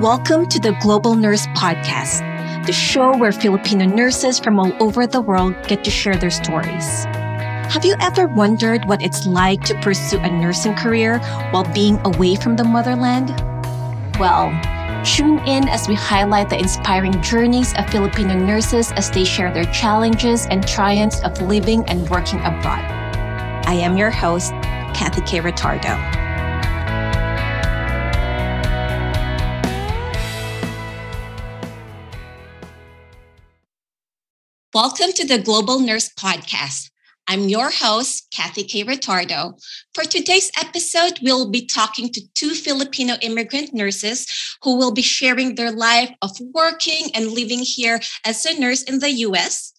Welcome to the Global Nurse Podcast, the show where Filipino nurses from all over the world get to share their stories. Have you ever wondered what it's like to pursue a nursing career while being away from the motherland? Well, tune in as we highlight the inspiring journeys of Filipino nurses as they share their challenges and triumphs of living and working abroad. I am your host, Kathy Kaye Retardo. Welcome to the Global Nurse Podcast. I'm your host, Kathy Kaye Retardo. For today's episode, we'll be talking to two Filipino immigrant nurses who will be sharing their life of working and living here as a nurse in the US.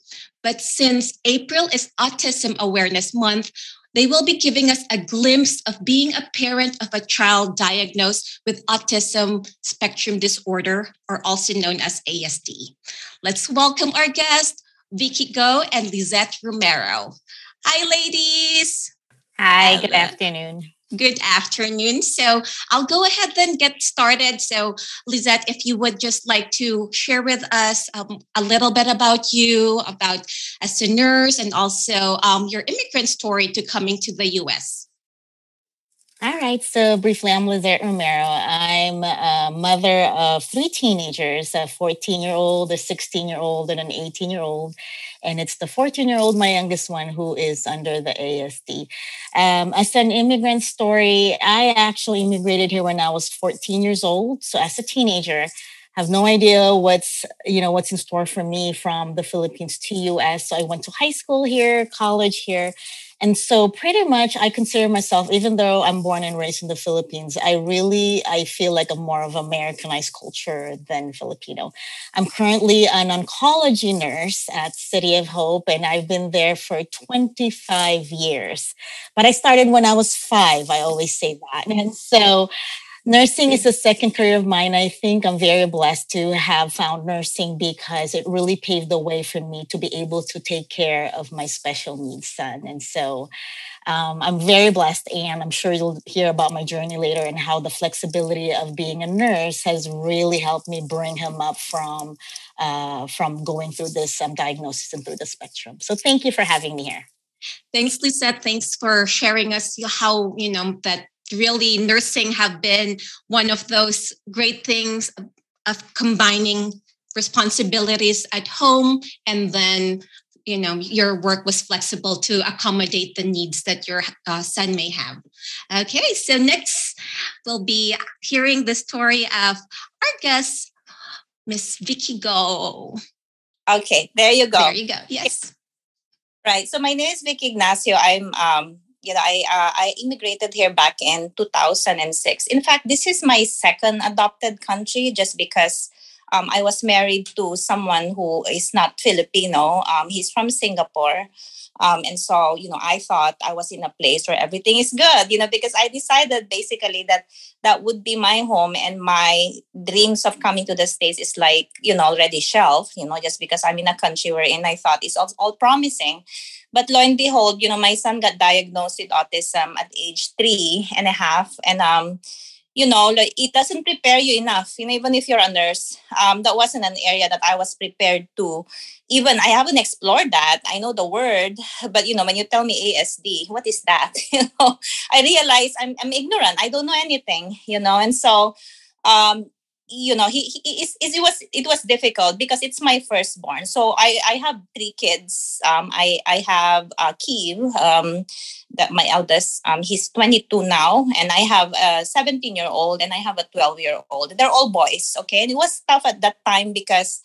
But since April is Autism Awareness Month, they will be giving us a glimpse of being a parent of a child diagnosed with autism spectrum disorder, or also known as ASD. Let's welcome our guest, Vickie Goh and Lizette Romero. Hi, ladies. Hi, good afternoon. Good afternoon. So I'll go ahead and get started. So, Lizette, if you would just like to share with us um, a little bit about you, about as a nurse, and also um, your immigrant story to coming to the US. All right. So briefly, I'm Lizette Romero. I'm a mother of three teenagers, a 14 year old, a 16 year old, and an 18 year old. And it's the 14 year old, my youngest one, who is under the ASD. Um, as an immigrant story, I actually immigrated here when I was 14 years old. So as a teenager, have no idea what's you know what's in store for me from the Philippines to US. So I went to high school here, college here, and so pretty much I consider myself, even though I'm born and raised in the Philippines, I really, I feel like I'm more of Americanized culture than Filipino. I'm currently an oncology nurse at City of Hope, and I've been there for 25 years. But I started when I was five. I always say that. And so nursing is a second career of mine. I think I'm very blessed to have found nursing because it really paved the way for me to be able to take care of my special needs son. And so um, I'm very blessed, and I'm sure you'll hear about my journey later and how the flexibility of being a nurse has really helped me bring him up from uh, from going through this um, diagnosis and through the spectrum. So thank you for having me here. Thanks, Lizette. Thanks for sharing us how you know that really nursing have been one of those great things of combining responsibilities at home and then you know your work was flexible to accommodate the needs that your uh, son may have. Okay so next we'll be hearing the story of our guest miss vickie goh okay there you go. There you go yes. Right so my name is vickie ignacio. I'm um, you know, I uh, I immigrated here back in 2006. In fact, this is my second adopted country, just because um, I was married to someone who is not Filipino. Um, he's from Singapore. Um, and so, you know, I thought I was in a place where everything is good, you know, because I decided basically that that would be my home and my dreams of coming to the States is like, you know, already shelved, you know, just because I'm in a country wherein I thought it's all, all promising. But lo and behold, you know, my son got diagnosed with autism at age three and a half. And, um, you know, like it doesn't prepare you enough. You know, even if you're a nurse, um, that wasn't an area that I was prepared to. Even I haven't explored that. I know the word, but you know, when you tell me ASD, what is that? you know, I realize I'm I'm ignorant. I don't know anything. You know, and so um, you know he, he it, it was it was difficult because it's my firstborn. So i i have three kids. Um i i have uh Keith, um that my eldest um he's 22 now and i have a 17 year old and i have a 12 year old they're all boys okay? And it was tough at that time because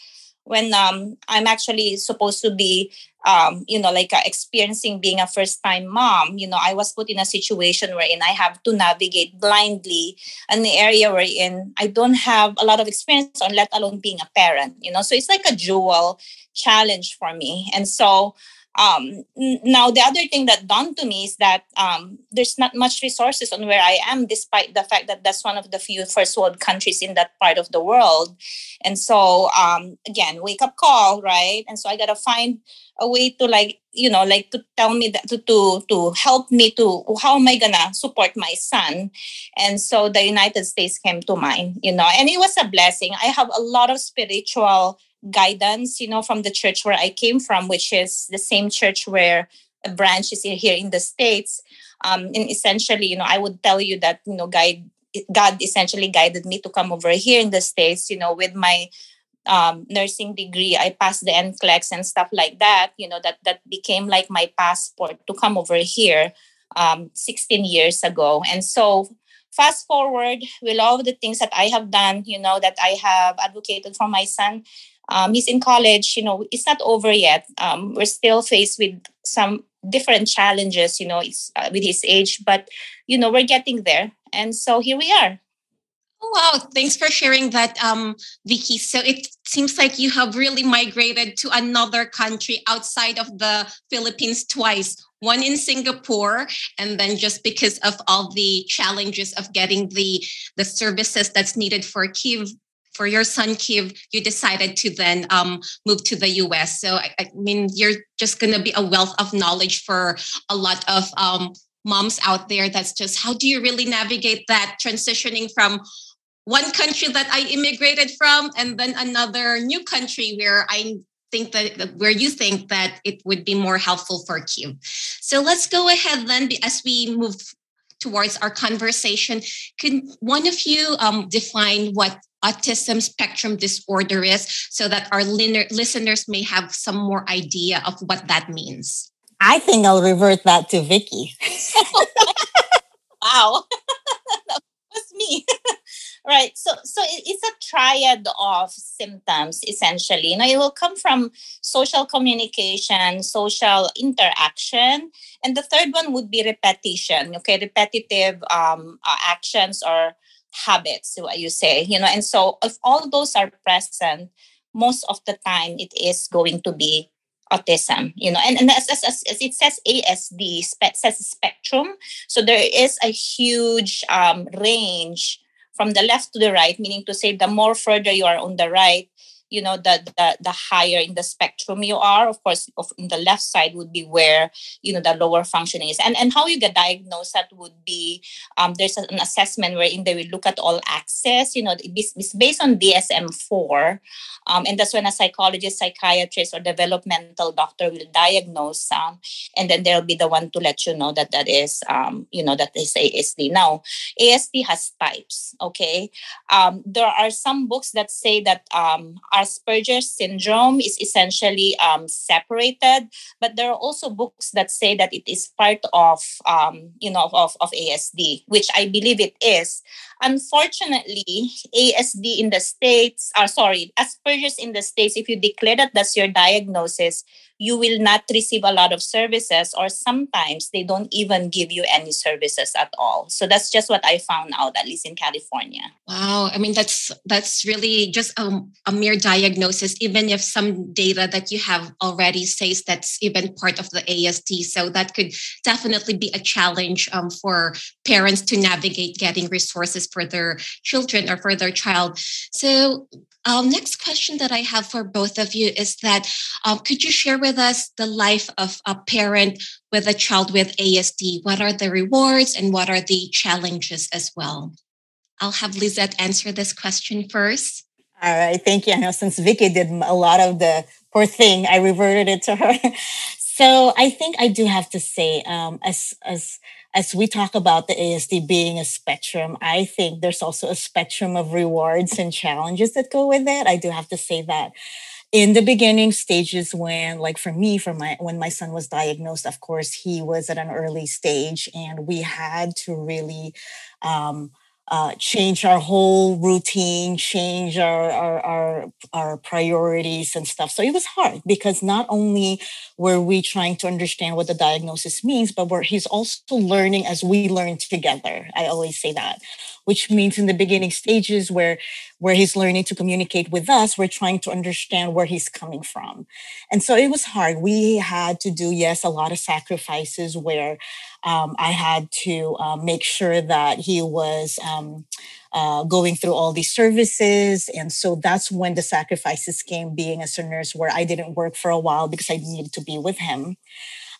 when um, I'm actually supposed to be, um, you know, like uh, experiencing being a first time mom, you know, I was put in a situation wherein I have to navigate blindly in the area wherein I don't have a lot of experience on, let alone being a parent, you know. So it's like a dual challenge for me. And so, um, now the other thing that dawned to me is that um, there's not much resources on where i am despite the fact that that's one of the few first world countries in that part of the world. And so um, again wake up call right? And so i gotta find a way to like you know like to tell me that to to to help me to how am i gonna support my son? And so the united states came to mind you know? And it was a blessing. I have a lot of spiritual guidance you know from the church where i came from which is the same church where a branch is here in the states. Um and essentially you know i would tell you that you know guide god essentially guided me to come over here in the states you know with my um, nursing degree. I passed the NCLEX and stuff like that you know that that became like my passport to come over here um, 16 years ago. And so fast forward with all the things that i have done you know that i have advocated for my son um, he's in college you know it's not over yet um, we're still faced with some different challenges you know uh, with his age but you know we're getting there and so here we are Oh, wow, thanks for sharing that, um, Vickie. So it seems like you have really migrated to another country outside of the Philippines twice. One in Singapore, and then just because of all the challenges of getting the the services that's needed for Kiev for your son Kiev, you decided to then um, move to the US. So I, I mean, you're just going to be a wealth of knowledge for a lot of um, moms out there. That's just how do you really navigate that transitioning from one country that I immigrated from, and then another new country where I think that where you think that it would be more helpful for Kiev. So let's go ahead then as we move towards our conversation. Could one of you um, define what autism spectrum disorder is so that our listeners may have some more idea of what that means? I think I'll revert that to Vickie. wow. that was me. Right. So so it's a triad of symptoms essentially. You know, it will come from social communication, social interaction, and the third one would be repetition. Okay, repetitive um, uh, actions or habits, what you say. You know, and so if all those are present, most of the time it is going to be autism you know and, and as, as, as, it says asd spe- says spectrum so there is a huge um, range from the left to the right, meaning to say the more further you are on the right, you know the, the the higher in the spectrum you are of course of the left side would be where you know the lower functioning is. And and how you get diagnosed that would be um, there's an assessment wherein they will look at all access you know it's based on dsm-4 um, and that's when a psychologist psychiatrist or developmental doctor will diagnose um, and then they'll be the one to let you know that that is um, you know that is asd now asd has types okay? Um, there are some books that say that um, Asperger's syndrome is essentially um, separated, but there are also books that say that it is part of, um, you know, of, of ASD, which I believe it is. Unfortunately, ASD in the States, uh, sorry, Asperger's in the States, if you declare that that's your diagnosis, you will not receive a lot of services, or sometimes they don't even give you any services at all. So that's just what I found out, at least in California. Wow, I mean that's that's really just a, a mere diagnosis, even if some data that you have already says that's even part of the ASD. So that could definitely be a challenge um, for parents to navigate getting resources for their children or for their child. So um, next question that I have for both of you is that um, could you share with us the life of a parent with a child with ASD? What are the rewards and what are the challenges as well? I'll have Lizette answer this question first. All right, thank you. I know since Vickie did a lot of the poor thing, I reverted it to her. so I think I do have to say, um, as as as we talk about the ASD being a spectrum, I think there's also a spectrum of rewards and challenges that go with it. I do have to say that in the beginning stages when like for me for my when my son was diagnosed of course he was at an early stage and we had to really um, uh, change our whole routine, change our, our, our our priorities and stuff. So it was hard because not only were we trying to understand what the diagnosis means, but we're, he's also learning as we learn together. I always say that, which means in the beginning stages where where he's learning to communicate with us, we're trying to understand where he's coming from, and so it was hard. We had to do yes a lot of sacrifices where um, I had to uh, make sure that he was um, uh, going through all these services. And so that's when the sacrifices came being as a nurse, where I didn't work for a while because I needed to be with him.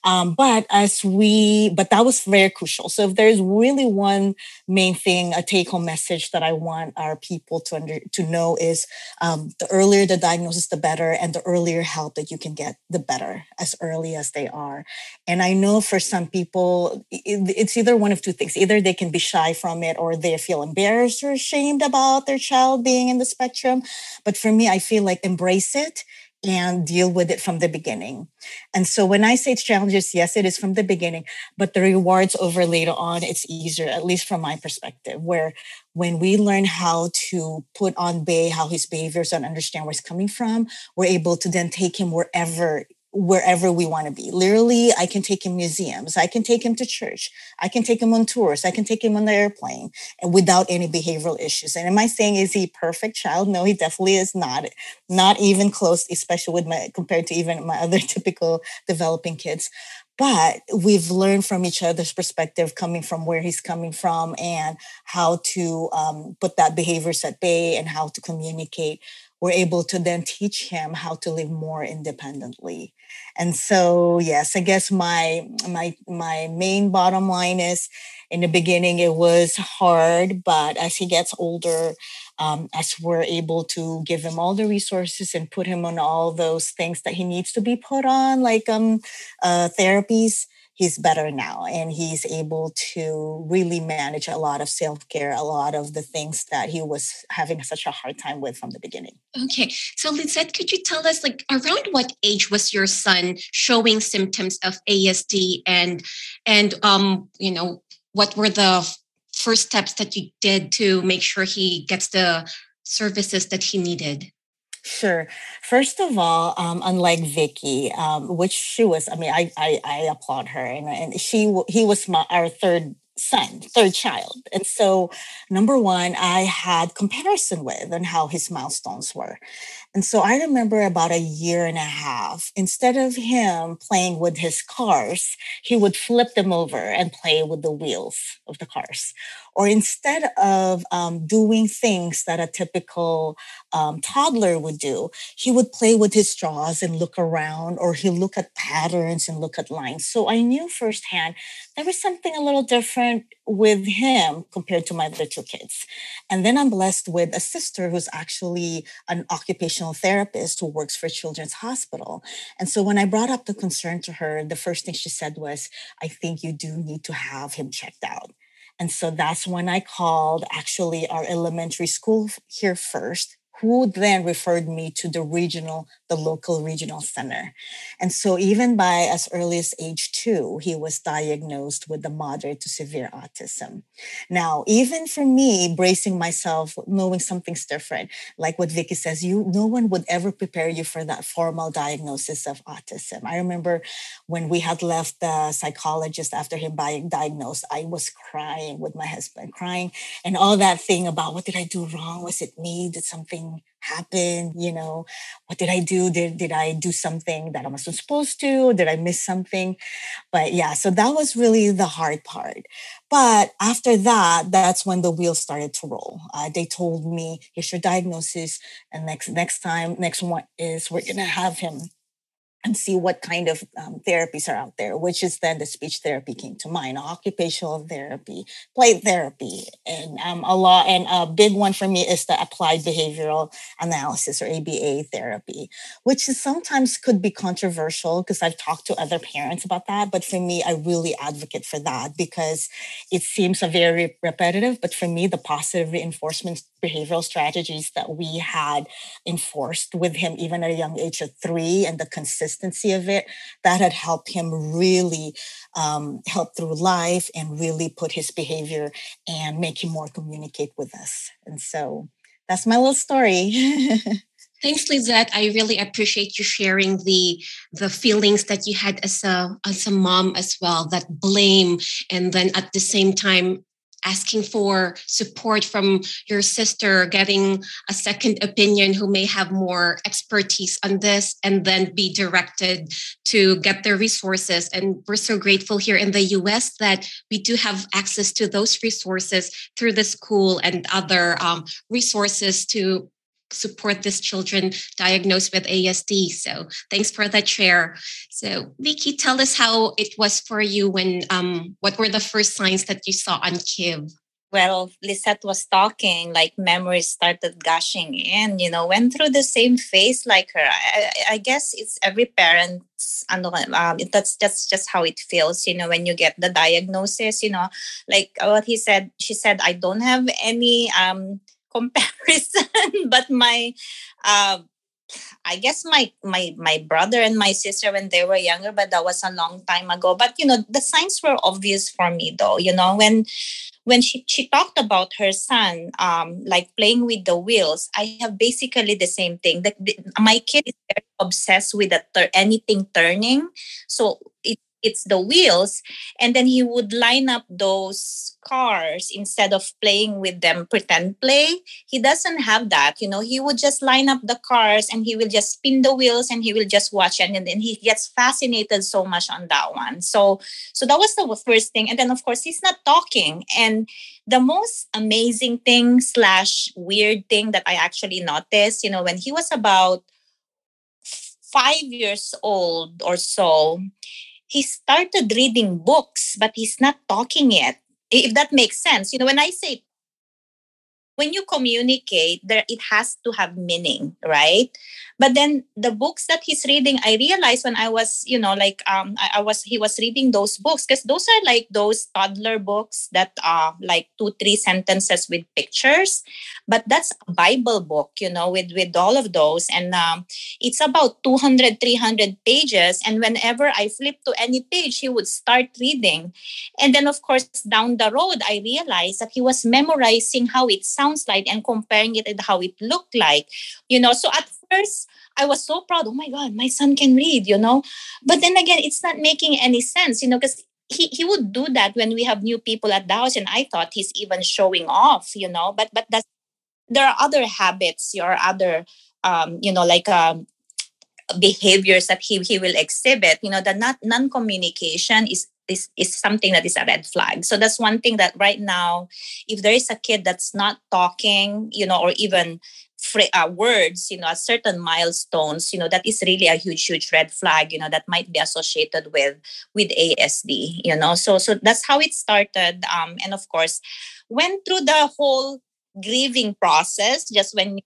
Um, but as we, but that was very crucial. So if there's really one main thing, a take home message that I want our people to under, to know is um, the earlier the diagnosis, the better, and the earlier help that you can get, the better, as early as they are. And I know for some people, it, it's either one of two things: either they can be shy from it, or they feel embarrassed or ashamed about their child being in the spectrum. But for me, I feel like embrace it and deal with it from the beginning. And so when I say it's challenges, yes, it is from the beginning, but the rewards over later on, it's easier, at least from my perspective, where when we learn how to put on bay how his behaviors and understand where he's coming from, we're able to then take him wherever wherever we want to be. Literally, I can take him museums. I can take him to church. I can take him on tours. I can take him on the airplane and without any behavioral issues. And am I saying is he perfect child? No, he definitely is not. Not even close, especially with my compared to even my other typical developing kids. But we've learned from each other's perspective, coming from where he's coming from, and how to um, put that behaviors at bay and how to communicate we're able to then teach him how to live more independently. And so yes i guess my my my main bottom line is in the beginning it was hard but as he gets older um, as we're able to give him all the resources and put him on all those things that he needs to be put on like um, uh, therapies he's better now and he's able to really manage a lot of self-care a lot of the things that he was having such a hard time with from the beginning. Okay so lizette could you tell us like around what age was your son showing symptoms of asd and and um you know what were the first steps that you did to make sure he gets the services that he needed Sure. First of all, um, unlike Vickie, um, which she was, I mean, I, I, I applaud her, and, and she he was my our third son, third child. And so, number one, I had comparison with and how his milestones were. And so I remember about a year and a half, instead of him playing with his cars, he would flip them over and play with the wheels of the cars. Or instead of um, doing things that a typical um, toddler would do, he would play with his straws and look around, or he'll look at patterns and look at lines. So I knew firsthand there was something a little different with him compared to my other two kids. And then I'm blessed with a sister who's actually an occupational therapist who works for Children's Hospital. And so when I brought up the concern to her, the first thing she said was, I think you do need to have him checked out. And so that's when I called actually our elementary school here first who then referred me to the regional, the local regional center. And so even by as early as age two, he was diagnosed with the moderate to severe autism. Now, even for me, bracing myself, knowing something's different, like what Vickie says, you no one would ever prepare you for that formal diagnosis of autism. I remember when we had left the psychologist after him being diagnosed, I was crying with my husband, crying, and all that thing about what did I do wrong? Was it me? Did something happen you know? What did i do? Did, did i do something that i wasn't supposed to? Did i miss something? But yeah so that was really the hard part. But after that that's when the wheels started to roll. Uh, they told me here's your diagnosis and next next time next one is we're gonna have him and see what kind of um, therapies are out there, which is then the speech therapy came to mind, occupational therapy, play therapy, and um, a lot. And a big one for me is the applied behavioral analysis or ABA therapy, which is sometimes could be controversial because I've talked to other parents about that. But for me, I really advocate for that because it seems a very repetitive. But for me, the positive reinforcement behavioral strategies that we had enforced with him even at a young age of three and the consistent consistency of it that had helped him really um, help through life and really put his behavior and make him more communicate with us. And so that's my little story. Thanks, Lizette. I really appreciate you sharing the the feelings that you had as a as a mom as well. That blame, and then at the same time asking for support from your sister, getting a second opinion who may have more expertise on this, and then be directed to get their resources. And we're so grateful here in the US that we do have access to those resources through the school and other um, resources to support these children diagnosed with ASD. So thanks for that share. So Vickie, tell us how it was for you when um, what were the first signs that you saw on KIV? Well, Lizette was talking, like memories started gushing in, you know, went through the same phase like her. I, I guess it's every parent's, um, that's, that's just how it feels, you know, when you get the diagnosis, you know, like what he said, she said, I don't have any, um, comparison but my uh, I guess my my my brother and my sister when they were younger, but that was a long time ago. But you know, the signs were obvious for me though. You know, when when she she talked about her son, um, like playing with the wheels, I have basically the same thing. My kid is very obsessed with anything turning, so it it's the wheels and then he would line up those cars instead of playing with them pretend play. He doesn't have that you know he would just line up the cars and he will just spin the wheels and he will just watch and then he gets fascinated so much on that one. So so that was the first thing and then of course he's not talking. And the most amazing thing slash weird thing that i actually noticed you know when he was about five years old or so he started reading books, but he's not talking yet. If that makes sense. You know, when I say when you communicate there it has to have meaning right? But then the books that he's reading i realized when i was you know like um i, I was he was reading those books because those are like those toddler books that are like two three sentences with pictures. But that's a bible book you know with with all of those. And um, it's about 200 300 pages. And whenever i flip to any page he would start reading. And then of course down the road i realized that he was memorizing how it sounds sounds like and comparing it and how it looked like you know? So at first i was so proud oh my god my son can read you know? But then again it's not making any sense you know because he, he would do that when we have new people at the house and i thought he's even showing off you know? But but that's there are other habits or other um, you know like um, behaviors that he, he will exhibit you know the not non-communication is is, is something that is a red flag. So that's one thing that right now, if there is a kid that's not talking, you know, or even fr- uh, words, you know, at certain milestones, you know, that is really a huge, huge red flag, you know, that might be associated with with ASD, you know. So so that's how it started. Um, and of course, went through the whole grieving process just when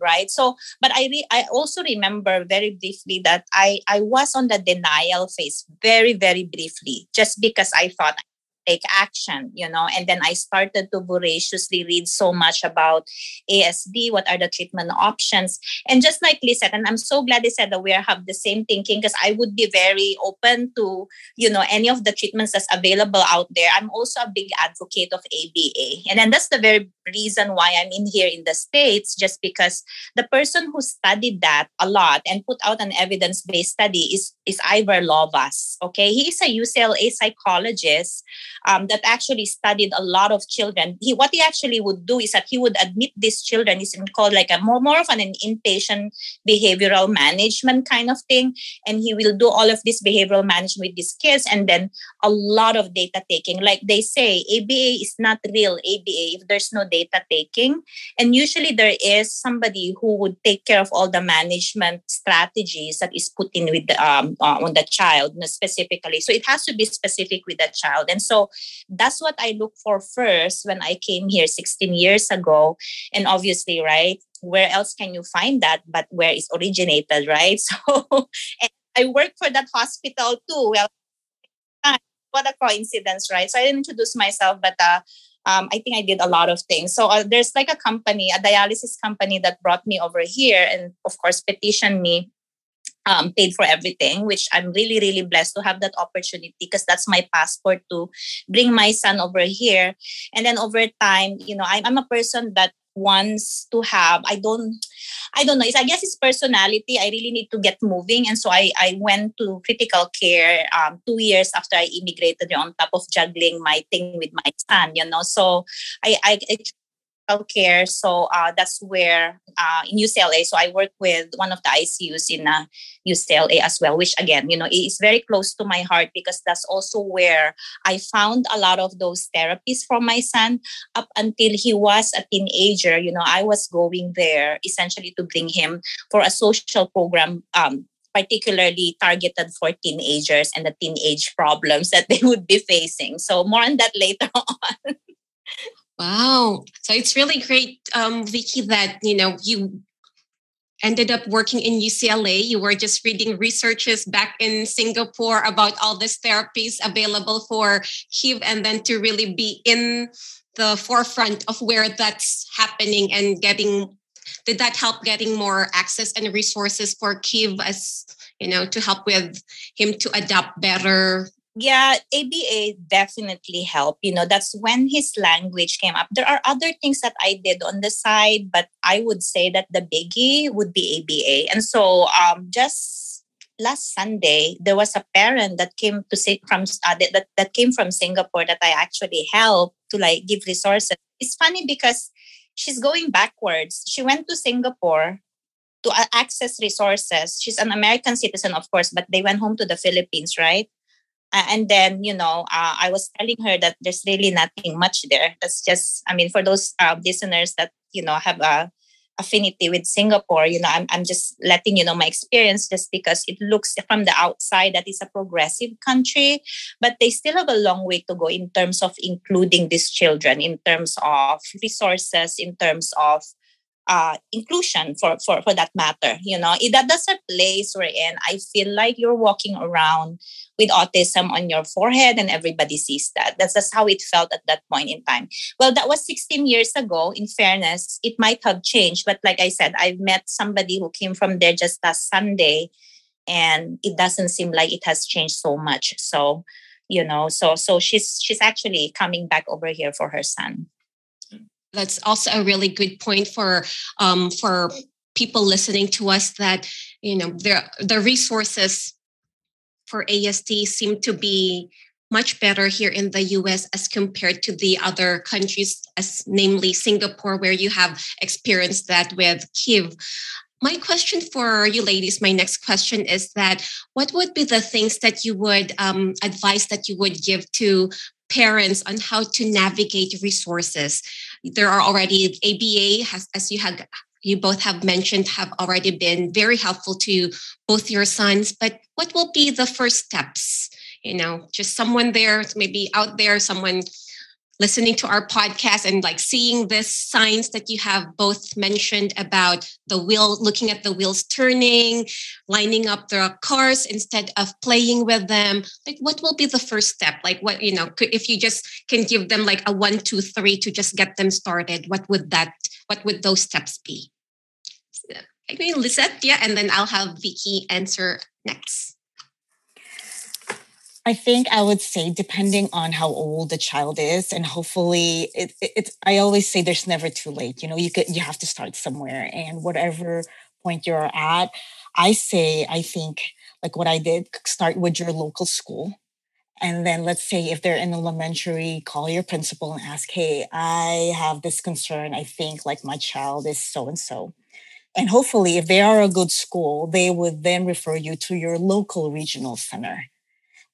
right? So but i re- i also remember very briefly that i i was on the denial phase very very briefly just because i thought take action you know? And then i started to voraciously read so much about asd what are the treatment options? And just like lisa and i'm so glad they said that we have the same thinking because i would be very open to you know any of the treatments that's available out there. I'm also a big advocate of aba and then that's the very reason why i'm in here in the states just because the person who studied that a lot and put out an evidence-based study is is Ivar Lovaas okay? He is a ucla psychologist um, that actually studied a lot of children. He what he actually would do is that he would admit these children is called like a more more of an inpatient behavioral management kind of thing, and he will do all of this behavioral management with these kids, and then a lot of data taking. Like they say, ABA is not real ABA if there's no data taking, and usually there is somebody who would take care of all the management strategies that is put in with the, um, uh, on the child specifically. So it has to be specific with the child, and so that's what I look for first when I came here 16 years ago. And obviously, right, where else can you find that but where it's originated, right? So I work for that hospital too. Well, what a coincidence, right? So I didn't introduce myself, but uh, um, I think I did a lot of things. So uh, there's like a company, a dialysis company that brought me over here and, of course, petitioned me um, paid for everything, which I'm really, really blessed to have that opportunity because that's my passport to bring my son over here. And then over time, you know, I'm, I'm a person that wants to have i don't i don't know it's i guess it's personality i really need to get moving and so i i went to critical care um, two years after i immigrated on top of juggling my thing with my son you know so i i, I care. So uh, that's where uh, in UCLA. So I work with one of the ICUs in uh, UCLA as well, which again, you know, is very close to my heart because that's also where I found a lot of those therapies for my son up until he was a teenager. You know, I was going there essentially to bring him for a social program. Um, particularly targeted for teenagers and the teenage problems that they would be facing. So more on that later on. Wow. So it's really great, um, Vickie, that you know you ended up working in UCLA. You were just reading researches back in Singapore about all these therapies available for HIV, and then to really be in the forefront of where that's happening and getting. Did that help getting more access and resources for Kiv as you know to help with him to adapt better yeah aba definitely helped. You know that's when his language came up. There are other things that i did on the side but i would say that the biggie would be aba and so um just last sunday there was a parent that came to say from uh, that, that came from singapore that i actually helped to like give resources. It's funny because she's going backwards. She went to singapore to uh, access resources. She's an american citizen of course but they went home to the philippines right and then you know uh, i was telling her that there's really nothing much there. That's just i mean for those uh, listeners that you know have a affinity with singapore you know I'm, I'm just letting you know my experience just because it looks from the outside that it's a progressive country but they still have a long way to go in terms of including these children in terms of resources in terms of uh, inclusion for, for, for that matter. You know, it, that that's a place wherein I feel like you're walking around with autism on your forehead and everybody sees that. That's just how it felt at that point in time. Well, that was 16 years ago. In fairness, it might have changed. But like I said, I've met somebody who came from there just last Sunday and it doesn't seem like it has changed so much. So, you know, so so she's she's actually coming back over here for her son that's also a really good point for um, for people listening to us that you know the the resources for ASD seem to be much better here in the US as compared to the other countries, as namely Singapore, where you have experienced that with KIV. My question for you ladies, my next question is that what would be the things that you would um, advise that you would give to parents on how to navigate resources. There are already ABA has, as you have you both have mentioned have already been very helpful to both your sons but what will be the first steps? You know just someone there maybe out there someone listening to our podcast and like seeing this signs that you have both mentioned about the wheel looking at the wheels turning lining up the cars instead of playing with them. Like what will be the first step? Like what you know if you just can give them like a one two three to just get them started what would that what would those steps be? I mean lizette yeah and then i'll have vickie answer next I think I would say, depending on how old the child is, and hopefully, it, it, it's. I always say there's never too late. You know, you could you have to start somewhere, and whatever point you're at, I say, I think like what I did, start with your local school, and then let's say if they're in elementary, call your principal and ask, hey, I have this concern. I think like my child is so and so. And hopefully, if they are a good school, they would then refer you to your local regional center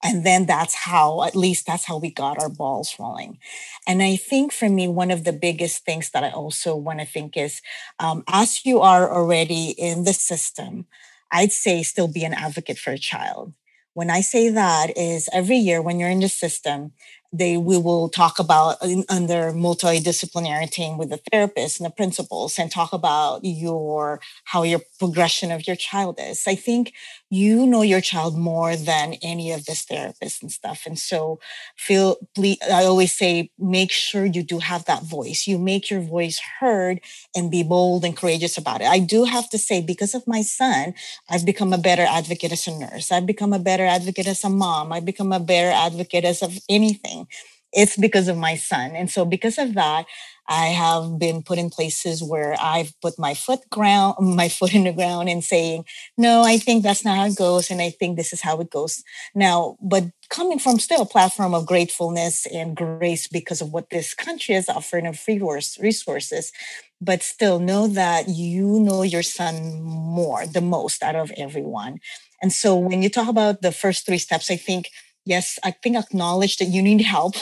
and then that's how at least that's how we got our balls rolling. And i think for me one of the biggest things that i also want to think is um, as you are already in the system i'd say still be an advocate for a child. When i say that is every year when you're in the system they we will talk about under multidisciplinary team with the therapists and the principals and talk about your how your progression of your child is. I think you know your child more than any of this therapists and stuff. And so feel please i always say make sure you do have that voice. You make your voice heard and be bold and courageous about it. I do have to say because of my son i've become a better advocate as a nurse. I've become a better advocate as a mom. I've become a better advocate as of anything. It's because of my son. And so because of that, I have been put in places where I've put my foot ground, my foot in the ground and saying, no, I think that's not how it goes. And I think this is how it goes now. But coming from still a platform of gratefulness and grace because of what this country is offering of free resources, but still know that you know your son more, the most out of everyone. And so when you talk about the first three steps, I think yes, I think acknowledge that you need help.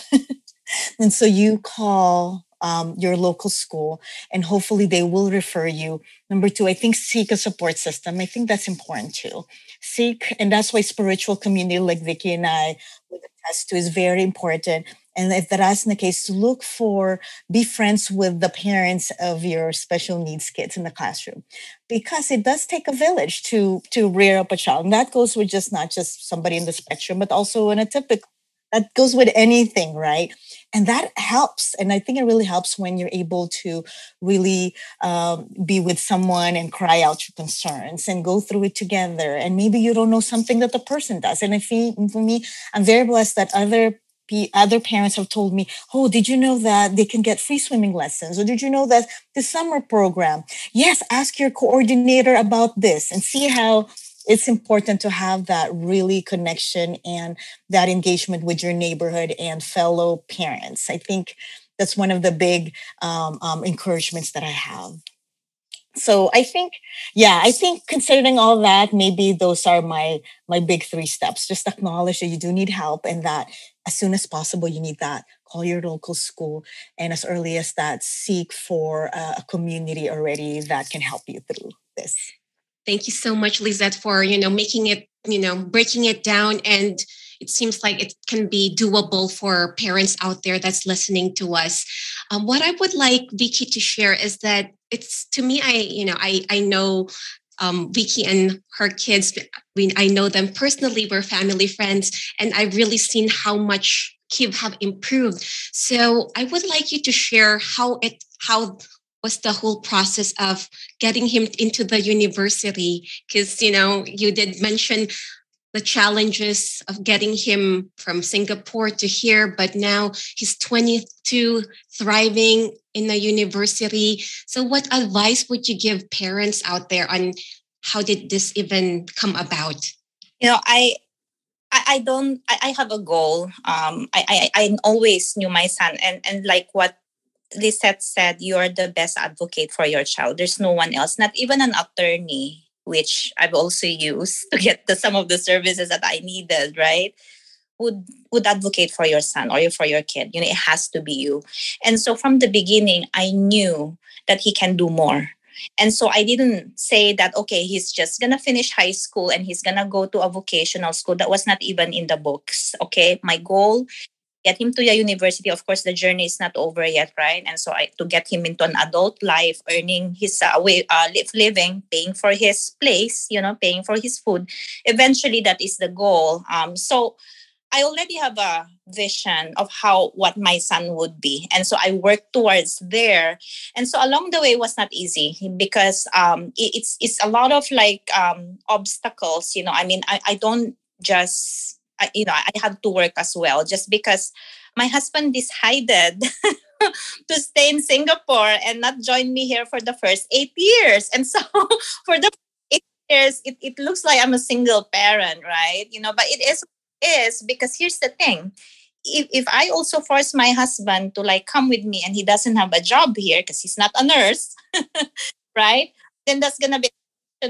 and so you call um, your local school and hopefully they will refer you. Number two, I think seek a support system. I think that's important too. Seek, and that's why spiritual community like Vickie and I would attest to is very important. And if that's the case, look for, be friends with the parents of your special needs kids in the classroom, because it does take a village to to rear up a child. And that goes with just not just somebody in the spectrum, but also in a typical. That goes with anything, right? And that helps. And I think it really helps when you're able to really um, be with someone and cry out your concerns and go through it together. And maybe you don't know something that the person does. And if for me, I'm very blessed that other other parents have told me, Oh, did you know that they can get free swimming lessons? Or did you know that the summer program? Yes, ask your coordinator about this and see how it's important to have that really connection and that engagement with your neighborhood and fellow parents. I think that's one of the big um, um, encouragements that I have. So i think yeah i think considering all that maybe those are my my big three steps. Just acknowledge that you do need help and that as soon as possible you need that. Call your local school and as early as that seek for a community already that can help you through this thank you so much lizette for you know making it you know breaking it down and it seems like it can be doable for parents out there that's listening to us. Um, what I would like Vickie to share is that it's to me, I you know, I I know um, Vickie and her kids. I mean, I know them personally. We're family friends, and I've really seen how much Kiv have improved. So I would like you to share how it how was the whole process of getting him into the university because you know you did mention the challenges of getting him from Singapore to here, but now he's 22, thriving in a university. So, what advice would you give parents out there on how did this even come about? You know, I I, don't I, have a goal. Um I, I I always knew my son and and like what Lizette said, you're the best advocate for your child. There's no one else, not even an attorney which I've also used to get the, some of the services that I needed, right? Would would advocate for your son or for your kid. You know, it has to be you. And so from the beginning, I knew that he can do more. And so I didn't say that, okay, he's just going to finish high school and he's going to go to a vocational school. That was not even in the books. Okay. My goal get him to a university of course the journey is not over yet right? And so I, to get him into an adult life earning his uh, way uh, living paying for his place you know paying for his food eventually that is the goal. Um, so i already have a vision of how what my son would be. And so i worked towards there. And so along the way was not easy because um, it, it's it's a lot of like um, obstacles you know. I mean I, I don't just I, you know, I had to work as well just because my husband decided to stay in Singapore and not join me here for the first eight years. And so for the eight years, it, it looks like I'm a single parent, right? You know, but it is is because here's the thing. If, if I also force my husband to like come with me and he doesn't have a job here because he's not a nurse, right? Then that's gonna be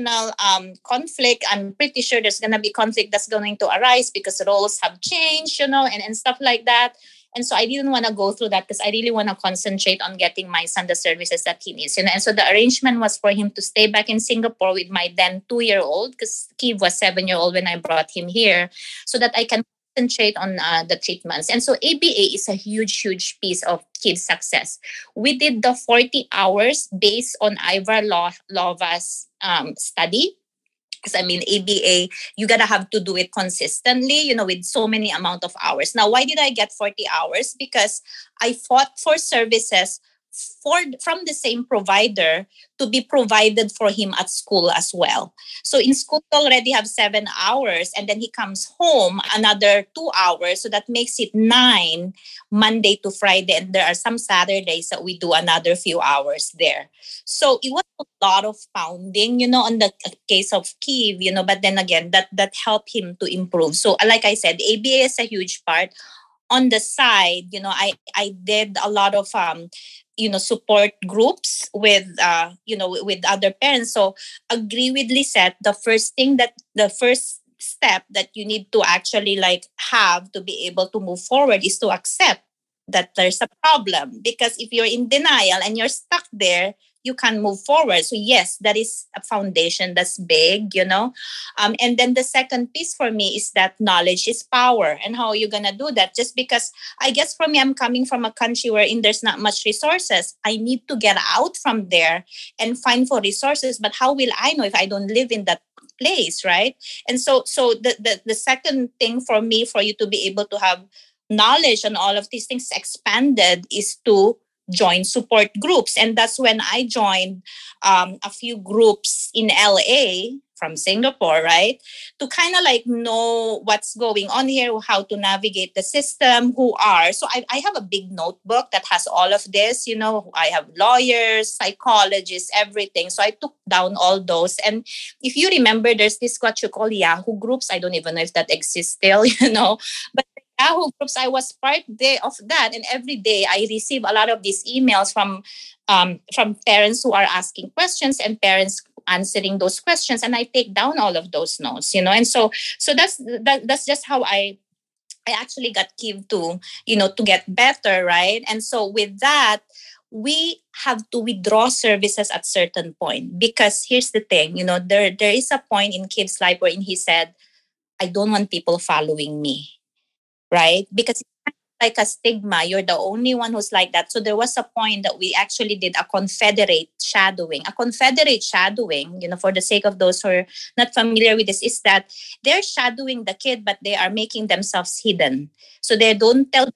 um, conflict. I'm pretty sure there's going to be conflict that's going to arise because roles have changed, you know, and, and stuff like that. And so I didn't want to go through that because I really want to concentrate on getting my son the services that he needs. You know? And so the arrangement was for him to stay back in Singapore with my then two year old, because Kiv was seven year old when I brought him here, so that I can concentrate on uh, the treatments. And so ABA is a huge, huge piece of kids' success. We did the 40 hours based on Ivar Lovaas' um, study. Because I mean, ABA, you gotta have to do it consistently, you know, with so many amount of hours. Now, why did I get 40 hours? Because I fought for services for from the same provider to be provided for him at school as well. So in school already have 7 hours and then he comes home another 2 hours so that makes it 9 Monday to Friday and there are some Saturdays that we do another few hours there. So it was a lot of pounding, you know, on the case of Kiev, you know, but then again that that helped him to improve. So like I said, ABA is a huge part on the side you know i i did a lot of um you know support groups with uh you know with other parents. So agree with lizette the first thing that the first step that you need to actually like have to be able to move forward is to accept that there's a problem. Because if you're in denial and you're stuck there you can move forward. So yes that is a foundation that's big you know. Um, and then the second piece for me is that knowledge is power. And how are you gonna do that? Just because i guess for me i'm coming from a country wherein there's not much resources. I need to get out from there and find for resources. But how will i know if i don't live in that place right? And so so the, the the second thing for me for you to be able to have knowledge on all of these things expanded is to join support groups. And that's when I joined um, a few groups in LA from Singapore, right? To kind of like know what's going on here, how to navigate the system, who are. So I, I have a big notebook that has all of this. You know, I have lawyers, psychologists, everything. So I took down all those. And if you remember, there's this what you call Yahoo groups. I don't even know if that exists still, you know, but Yahoo groups, I was part day of that, and every day I receive a lot of these emails from um, from parents who are asking questions and parents answering those questions, and I take down all of those notes, you know. And so, so that's that, that's just how I I actually got Kiev to you know to get better, right? And so with that, we have to withdraw services at certain point because here's the thing, you know, there there is a point in Kiev's life wherein he said, "I don't want people following me." Right? Because like a stigma. You're the only one who's like that. So there was a point that we actually did a confederate shadowing. A confederate shadowing, you know, for the sake of those who are not familiar with this, is that they're shadowing the kid, but they are making themselves hidden. So they don't tell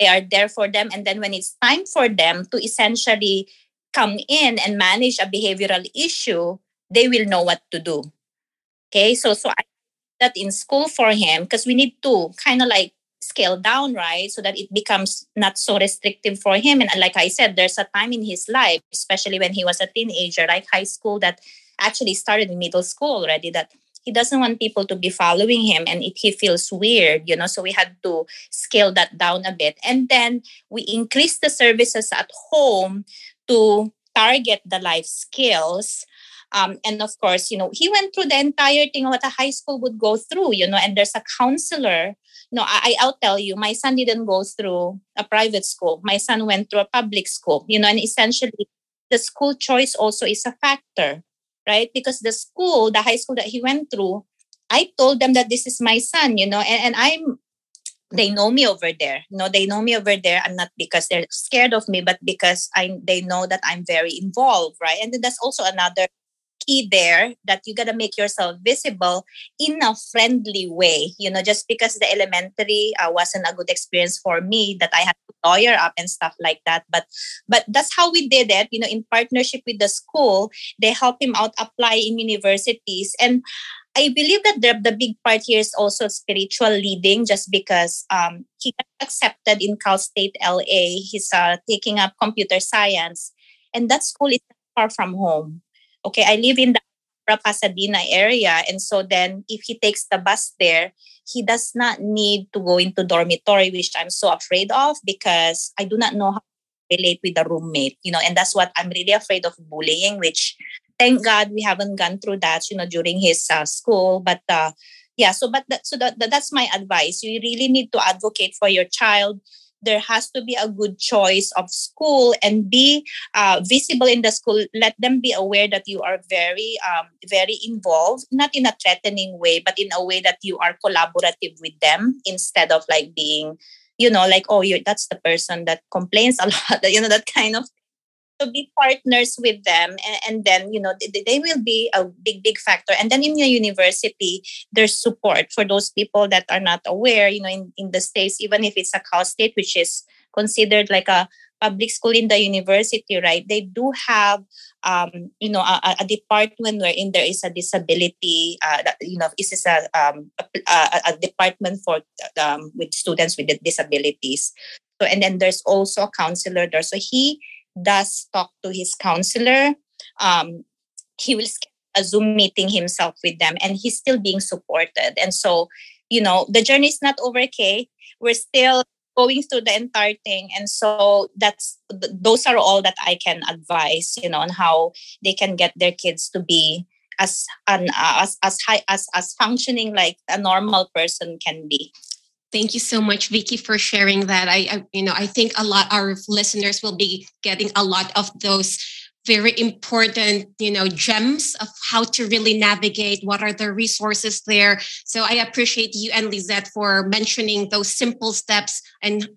they are there for them. And then when it's time for them to essentially come in and manage a behavioral issue, they will know what to do. Okay, so so I that in school for him because we need to kind of like scale down, right? So that it becomes not so restrictive for him. And uh, like I said, there's a time in his life, especially when he was a teenager, like high school, that actually started in middle school already, that he doesn't want people to be following him and it, he feels weird, you know. So we had to scale that down a bit. And then we increased the services at home to target the life skills um, and of course, you know, he went through the entire thing what a high school would go through, you know, and there's a counselor. No, I, I'll tell you, my son didn't go through a private school. My son went through a public school, you know, and essentially the school choice also is a factor, right? Because the school, the high school that he went through, I told them that this is my son, you know, and, and I'm they know me over there. You know, they know me over there, and not because they're scared of me, but because I they know that I'm very involved, right? And then that's also another key there that you got to make yourself visible in a friendly way. You know just because the elementary uh, wasn't a good experience for me that i had to lawyer up and stuff like that. But but that's how we did it you know in partnership with the school. They help him out apply in universities. And I believe that the, the big part here is also spiritual leading, just because um, he got accepted in Cal State LA. He's uh, taking up computer science, and that school is far from home okay, I live in the Pasadena area. And so then if he takes the bus there, he does not need to go into dormitory, which I'm so afraid of because I do not know how to relate with a roommate, you know, and that's what I'm really afraid of bullying, which thank God we haven't gone through that, you know, during his uh, school. But uh, yeah, so but that, so that, that's my advice. You really need to advocate for your child there has to be a good choice of school and be uh, visible in the school. Let them be aware that you are very um, very involved not in a threatening way but in a way that you are collaborative with them instead of like being you know like oh you that's the person that complains a lot you know that kind of to be partners with them and, and then you know they, they, will be a big big factor. And then in the university there's support for those people that are not aware you know in, in the states even if it's a cal state which is considered like a public school in the university right? They do have um, you know a, a department wherein there is a disability uh, you know this is a, um, a, a department for um, with students with disabilities. So and then there's also a counselor there. So he does talk to his counselor, um, he will a Zoom meeting himself with them, and he's still being supported. And so, you know, the journey is not over. Okay, we're still going through the entire thing, and so that's those are all that I can advise. You know, on how they can get their kids to be as an uh, as as high as as functioning like a normal person can be Thank you so much, Vickie, for sharing that. I, I, you know, I think a lot of our listeners will be getting a lot of those very important, you know, gems of how to really navigate. What are the resources there? So I appreciate you and Lizette for mentioning those simple steps and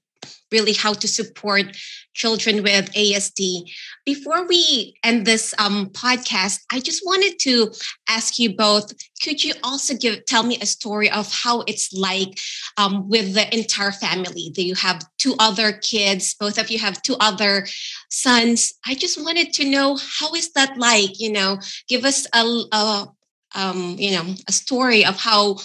really how to support children with ASD. Before we end this um, podcast, I just wanted to ask you both: Could you also give tell me a story of how it's like um, with the entire family? Do you have two other kids? Both of you have two other sons. I just wanted to know how is that like? You know, give us a, a um, you know a story of how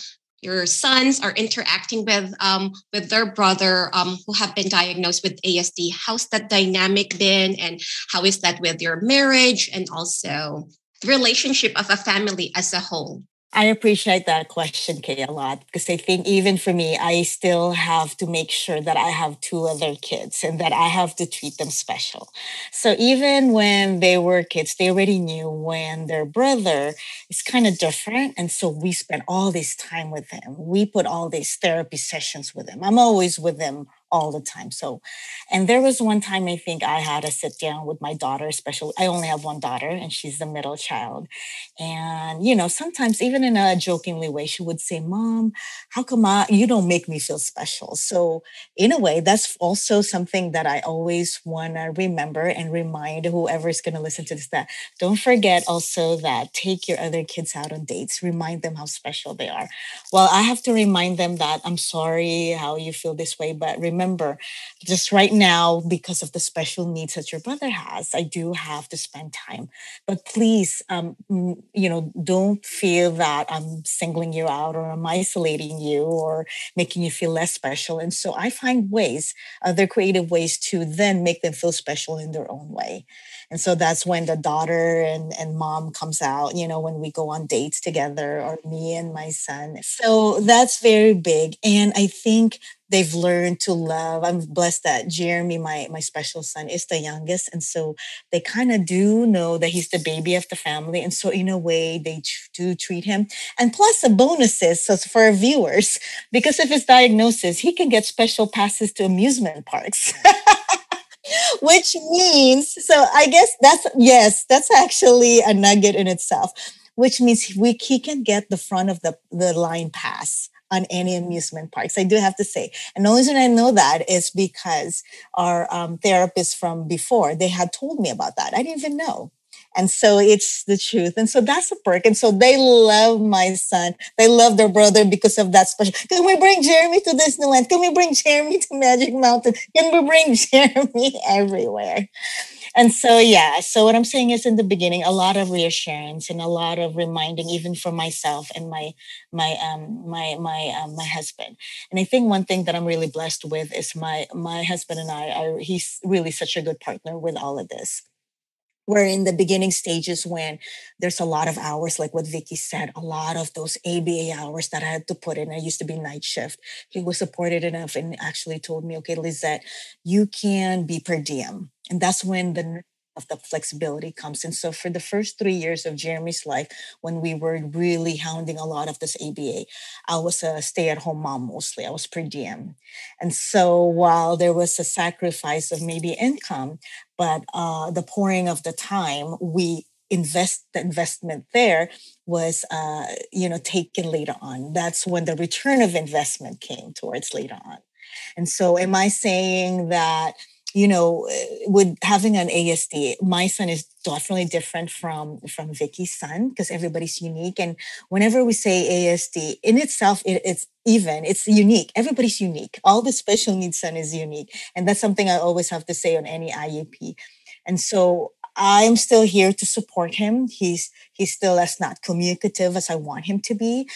your sons are interacting with um, with their brother um, who have been diagnosed with ASD. How's that dynamic been, and how is that with your marriage and also the relationship of a family as a whole? I appreciate that question, Kaye, a lot because I think even for me, I still have to make sure that I have two other kids and that I have to treat them special. So even when they were kids, they already knew when their brother is kind of different. And so we spent all this time with him. We put all these therapy sessions with him. I'm always with him all the time. So, and there was one time I think I had to sit down with my daughter, especially I only have one daughter and she's the middle child. And, you know, sometimes even in a jokingly way, she would say, Mom, how come I, you don't make me feel special? So, in a way, that's also something that I always want to remember and remind whoever is going to listen to this that don't forget also that take your other kids out on dates, remind them how special they are. Well, I have to remind them that I'm sorry how you feel this way, but remember remember just right now because of the special needs that your brother has i do have to spend time. But please um, you know don't feel that i'm singling you out or i'm isolating you or making you feel less special. And so i find ways other creative ways to then make them feel special in their own way. And so that's when the daughter and, and mom comes out you know when we go on dates together or me and my son. So that's very big. And i think they've learned to love. I'm blessed that Jeremy, my my special son, is the youngest, and so they kind of do know that he's the baby of the family, and so in a way they do treat him. And plus, the bonuses so for our viewers, because of his diagnosis, he can get special passes to amusement parks. Which means, so I guess that's yes, that's actually a nugget in itself. Which means we he can get the front of the the line pass on any amusement parks. I do have to say. And the only reason I know that is because our um, therapist from before, they had told me about that. I didn't even know. And so it's the truth. And so that's a perk. And so they love my son. They love their brother because of that special. Can we bring Jeremy to Disneyland? Can we bring Jeremy to Magic Mountain? Can we bring Jeremy everywhere? And so yeah so what i'm saying is in the beginning a lot of reassurance and a lot of reminding even for myself and my my um my my um, my husband and i think one thing that i'm really blessed with is my my husband and i are he's really such a good partner with all of this we're in the beginning stages when there's a lot of hours, like what Vickie said, a lot of those ABA hours that I had to put in. I used to be night shift. He was supported enough and actually told me, okay, Lizette, you can be per diem. And that's when the of the flexibility comes. And so for the first three years of Jeremy's life, when we were really hounding a lot of this ABA, I was a stay-at-home mom mostly. I was per diem. And so while there was a sacrifice of maybe income, but uh, the pouring of the time, we invest the investment there was uh, you know taken later on. That's when the return of investment came towards later on. And so am I saying that you know, with having an ASD, my son is definitely different from from Vickie's son because everybody's unique. And whenever we say ASD, in itself, it, it's even it's unique. Everybody's unique. All the special needs son is unique, and that's something I always have to say on any IEP. And so I'm still here to support him. He's he's still as not communicative as I want him to be,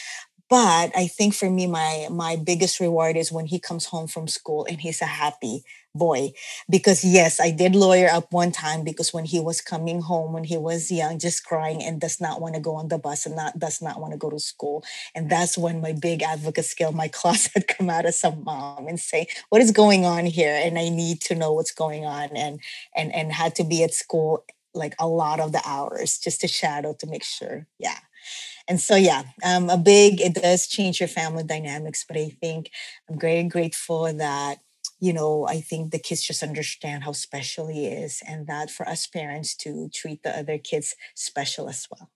but i think for me my my biggest reward is when he comes home from school and he's a happy boy. Because yes i did lawyer up one time because when he was coming home when he was young just crying and does not want to go on the bus and not does not want to go to school. And that's when my big advocate skill my closet come out as a mom and say what is going on here? And i need to know what's going on and and and had to be at school like a lot of the hours just to shadow to make sure. Yeah. And so yeah um, a big it does change your family dynamics but i think i'm very grateful that you know i think the kids just understand how special he is and that for us parents to treat the other kids special as well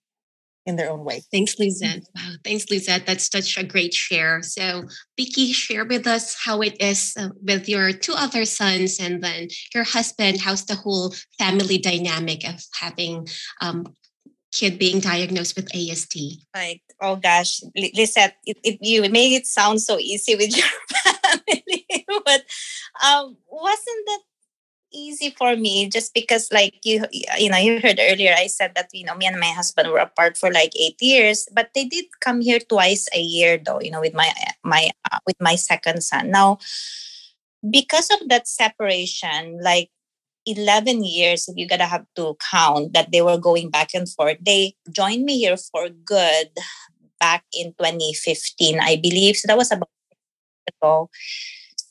in their own way. Thanks, Lizette. Wow, thanks, Lizette. That's such a great share. So, Vickie, share with us how it is uh, with your two other sons and then your husband. How's the whole family dynamic of having um, kid being diagnosed with ASD? Like, oh gosh, Lizette, if, if you made it sound so easy with your family, but um, wasn't that easy for me just because like you you know you heard earlier i said that you know me and my husband were apart for like eight years but they did come here twice a year though you know with my my uh, with my second son now because of that separation like 11 years, if you gotta have to count that they were going back and forth, they joined me here for good back in 2015, I believe. So that was about ago.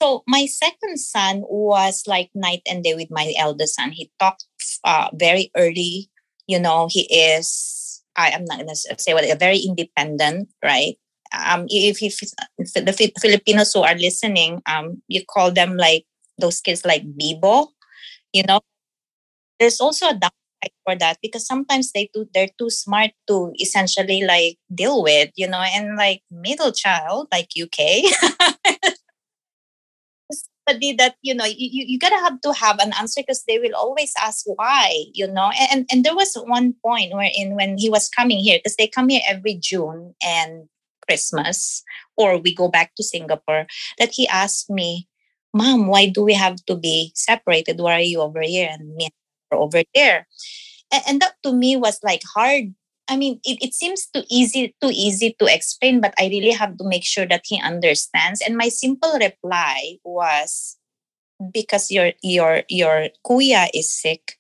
So my second son was like night and day with my eldest son. He talked uh, very early. You know, he is. I am not gonna say what. A very independent, right? Um, if, if, if the Filipinos who are listening, um, you call them like those kids like Bibo you know there's also a downside for that because sometimes they too they're too smart to essentially like deal with you know and like middle child like uk somebody that you know you, you gotta have to have an answer because they will always ask why you know and and there was one point where in when he was coming here because they come here every june and christmas or we go back to singapore that he asked me Mom, why do we have to be separated? Why are you over here and me over there? And, and that to me was like hard. I mean, it, it seems too easy, too easy to explain, but I really have to make sure that he understands. And my simple reply was because your your your kuya is sick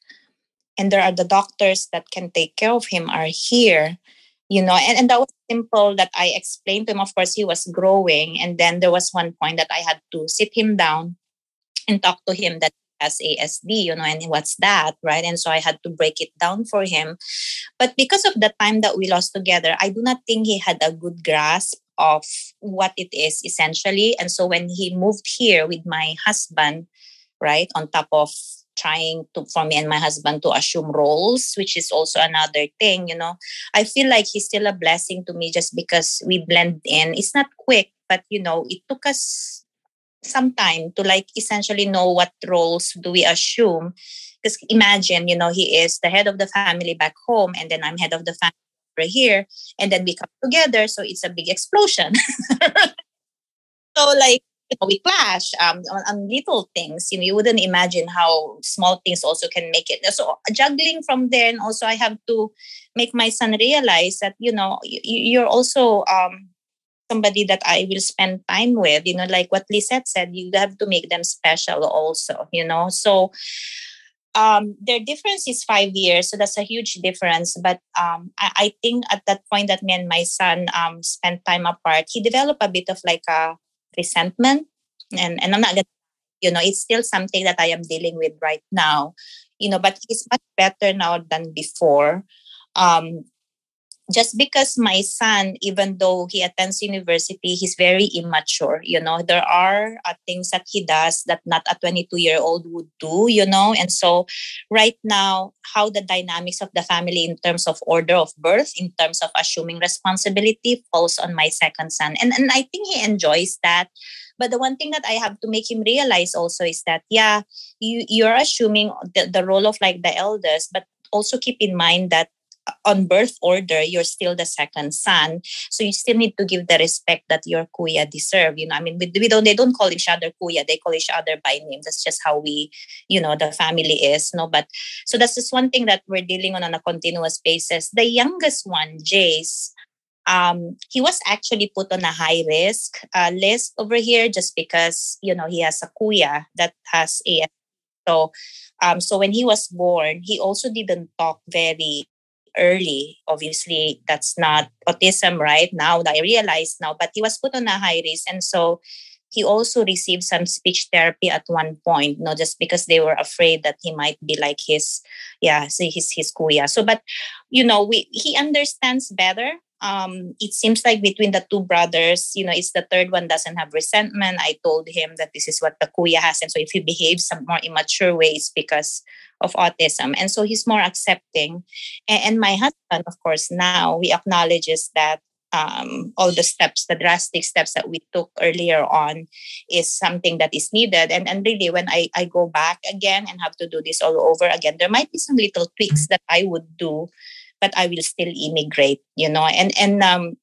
and there are the doctors that can take care of him are here you know and, and that was simple that i explained to him of course he was growing and then there was one point that i had to sit him down and talk to him that as asd you know and what's that right? And so i had to break it down for him. But because of the time that we lost together i do not think he had a good grasp of what it is essentially. And so when he moved here with my husband right on top of trying to for me and my husband to assume roles which is also another thing you know i feel like he's still a blessing to me just because we blend in. It's not quick but you know it took us some time to like essentially know what roles do we assume because imagine you know he is the head of the family back home and then i'm head of the family here and then we come together so it's a big explosion so like you know, we clash um, on, on, little things. You know, you wouldn't imagine how small things also can make it. So juggling from there, and also I have to make my son realize that you know you, are also um, somebody that I will spend time with. You know, like what Lizette said, you have to make them special also. You know, so um, their difference is five years, so that's a huge difference. But um, I, I, think at that point that me and my son um, spent time apart, he developed a bit of like a resentment and and i'm not gonna you know it's still something that i am dealing with right now you know, but he's much better now than before. Um, just because my son even though he attends university he's very immature you know? There are uh, things that he does that not a 22 year old would do you know? And so right now how the dynamics of the family in terms of order of birth in terms of assuming responsibility falls on my second son. And and i think he enjoys that. But the one thing that i have to make him realize also is that yeah you you're assuming the, the role of like the eldest but also keep in mind that on birth order, you're still the second son. So you still need to give the respect that your kuya deserve. You know, I mean, we, we don't they don't call each other kuya, they call each other by name. That's just how we, you know, the family is. No, but so that's just one thing that we're dealing on on a continuous basis. The youngest one, Jace, um, he was actually put on a high risk uh, list over here just because you know he has a kuya that has a so um, so when he was born he also didn't talk very early. Obviously, that's not autism right now that I realize now, but he was put on a high risk. And so he also received some speech therapy at one point, not just because they were afraid that he might be like his, yeah, his his kuya. So, but you know, we he understands better um, it seems like between the two brothers, you know, it's the third one doesn't have resentment. I told him that this is what the kuya has. And so if he behaves some more immature ways because of autism. And so he's more accepting. And, and my husband, of course, now we acknowledges that um, all the steps, the drastic steps that we took earlier on is something that is needed. And, and really, when I, I go back again and have to do this all over again, there might be some little tweaks that I would do but I will still immigrate, you know. And and um,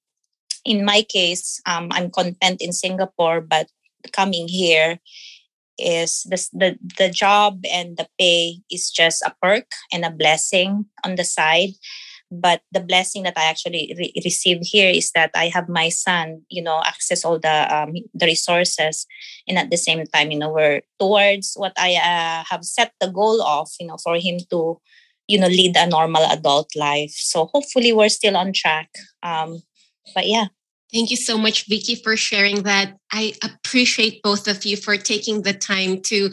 in my case, um, I'm content in Singapore, but coming here is the, the the job and the pay is just a perk and a blessing on the side but the blessing that i actually re- received here is that i have my son you know access all the um, the resources and at the same time you know we're towards what i uh, have set the goal of you know for him to you know lead a normal adult life so hopefully we're still on track um but yeah Thank you so much, Vickie, for sharing that. I appreciate both of you for taking the time to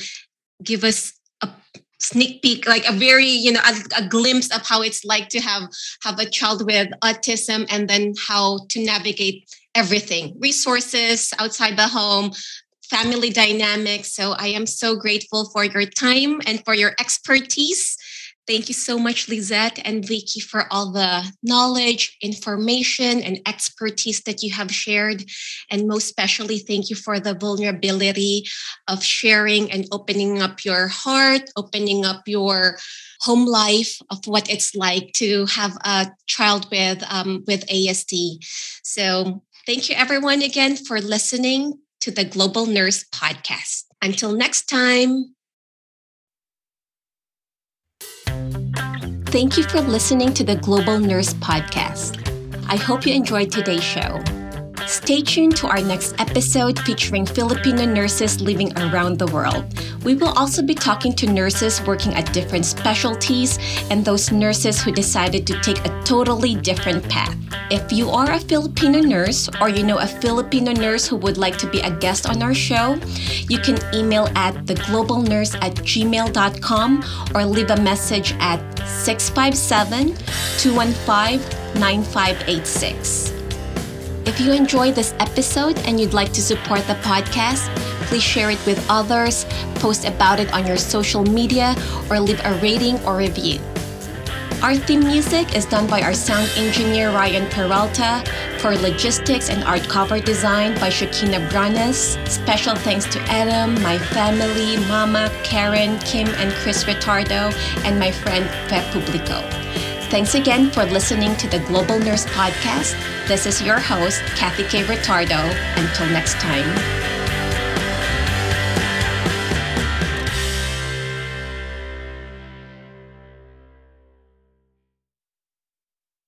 give us a sneak peek, like a very, you know, a, a, glimpse of how it's like to have have a child with autism, and then how to navigate everything, resources outside the home, family dynamics. So I am so grateful for your time and for your expertise Thank you so much, Lizette and Vickie, for all the knowledge, information, and expertise that you have shared. And most especially, thank you for the vulnerability of sharing and opening up your heart, opening up your home life of what it's like to have a child with um, with ASD. So, thank you everyone again for listening to the Global Nurse Podcast. Until next time. Thank you for listening to the Global Nurse Podcast. I hope you enjoyed today's show. Stay tuned to our next episode featuring Filipino nurses living around the world. We will also be talking to nurses working at different specialties and those nurses who decided to take a totally different path. If you are a Filipino nurse or you know a Filipino nurse who would like to be a guest on our show, you can email at theglobalnurse at gmail.com or leave a message at 657 215 9586. If you enjoyed this episode and you'd like to support the podcast, please share it with others, post about it on your social media, or leave a rating or review. Our theme music is done by our sound engineer Ryan Peralta. For logistics and art cover design by Shakina Branes. Special thanks to Adam, my family, Mama, Karen, Kim, and Chris Retardo, and my friend Feb Publico. Thanks again for listening to the Global Nurse Podcast. This is your host, Kathy Kaye Retardo. Until next time.